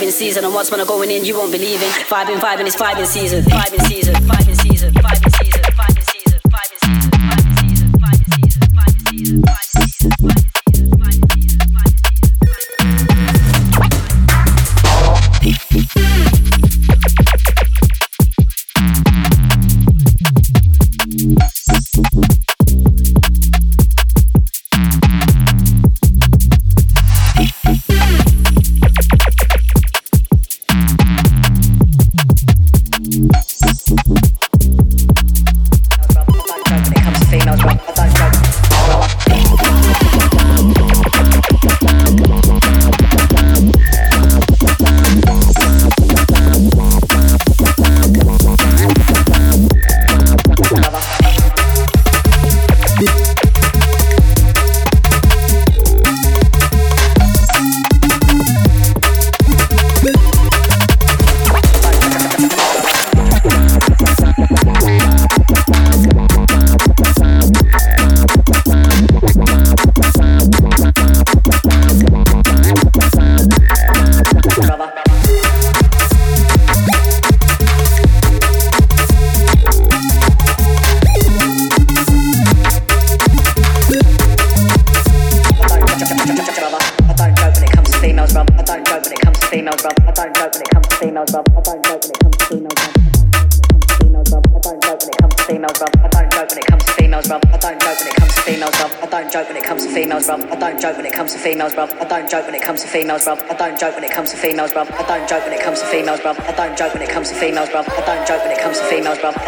vibing season. And what's when I'm going in, you won't believe in. Vibing, vibing, it's vibing season. Vibing season, vibing females, bruv. I don't joke when it comes to females, bruv. I don't joke when it comes to females, bruv. I don't joke when it comes to females, bruv. I don't joke when it comes to females, bruv.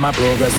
The name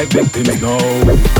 of progress. away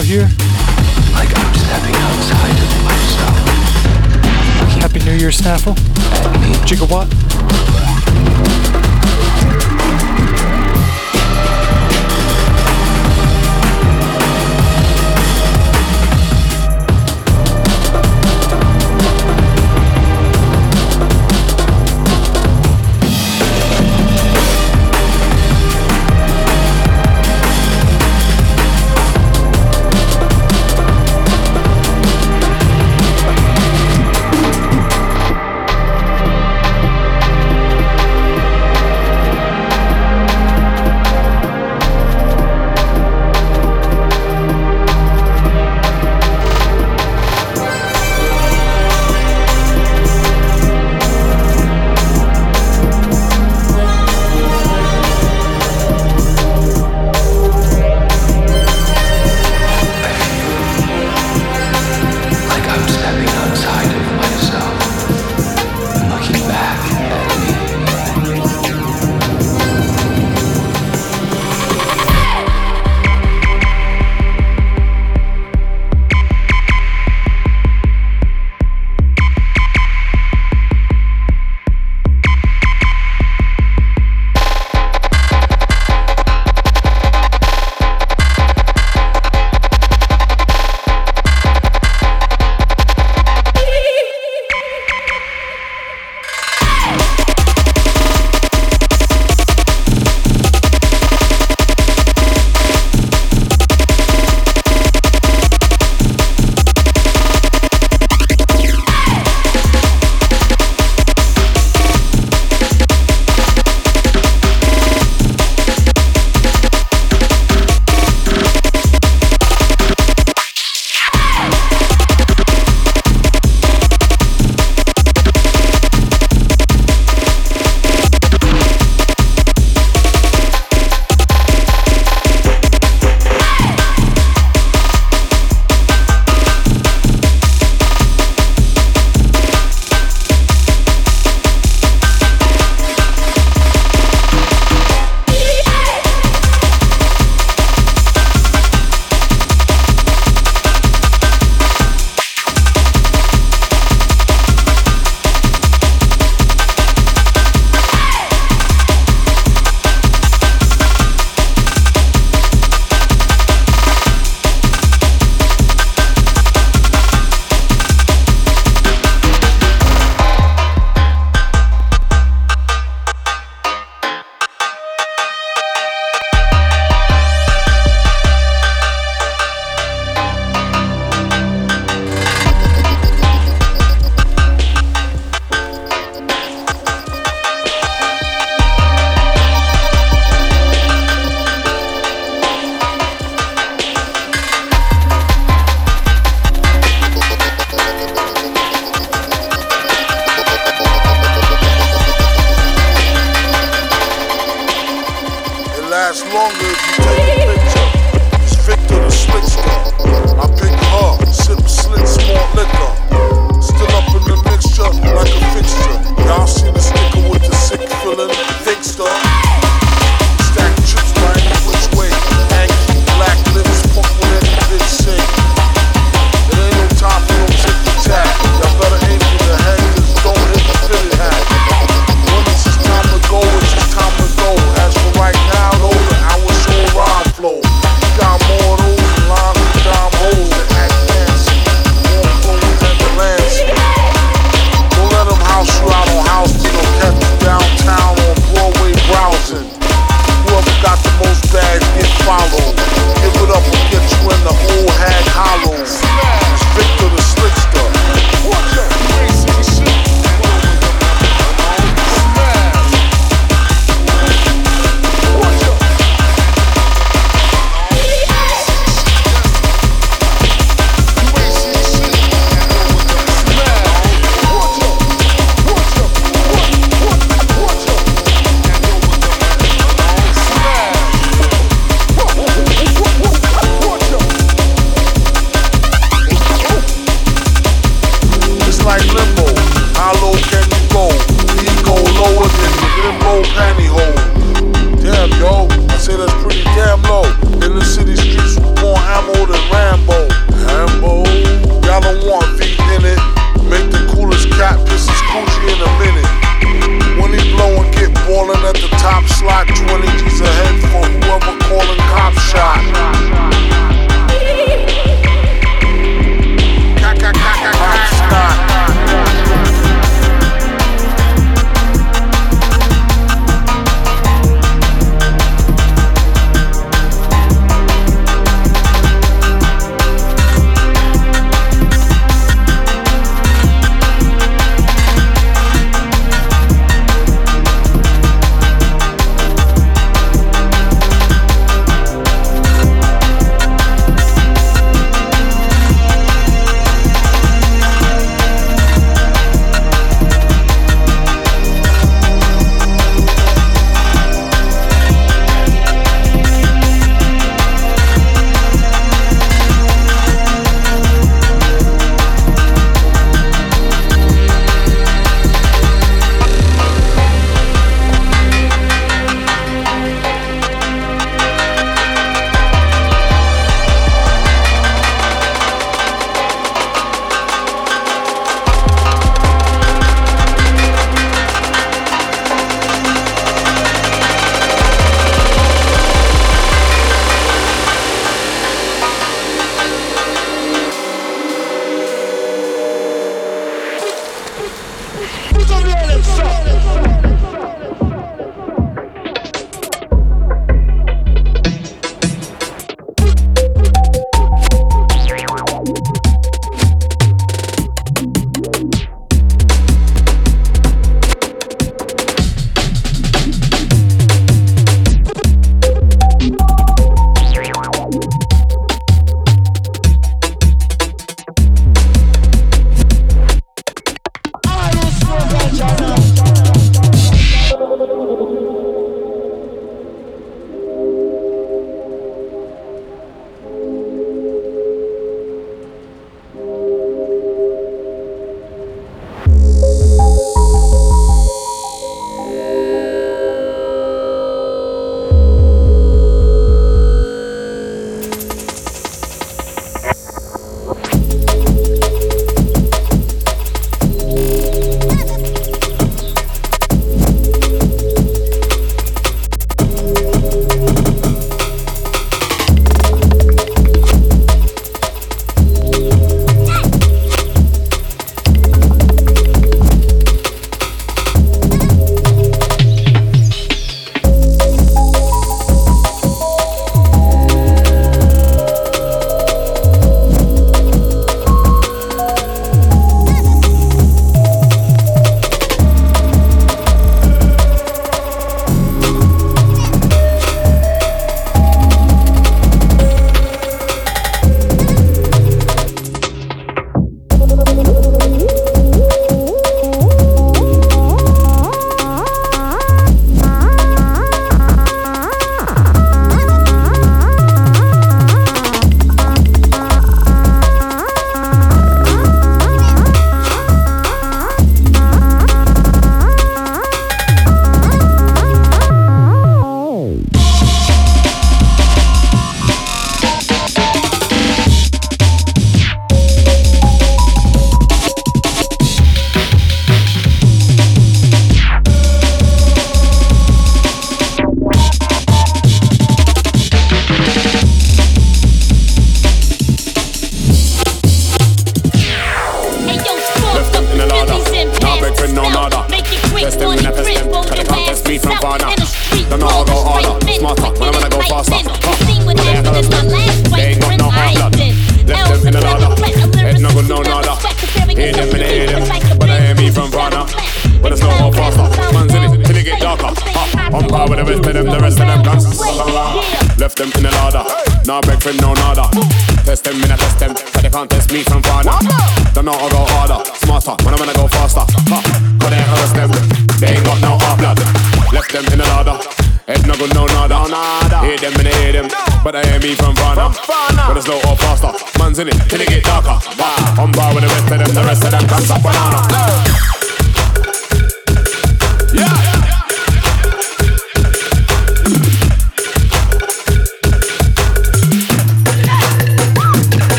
out here. Like I'm stepping outside of myself. Happy New Year, Snaffle. Jiggawatt. store.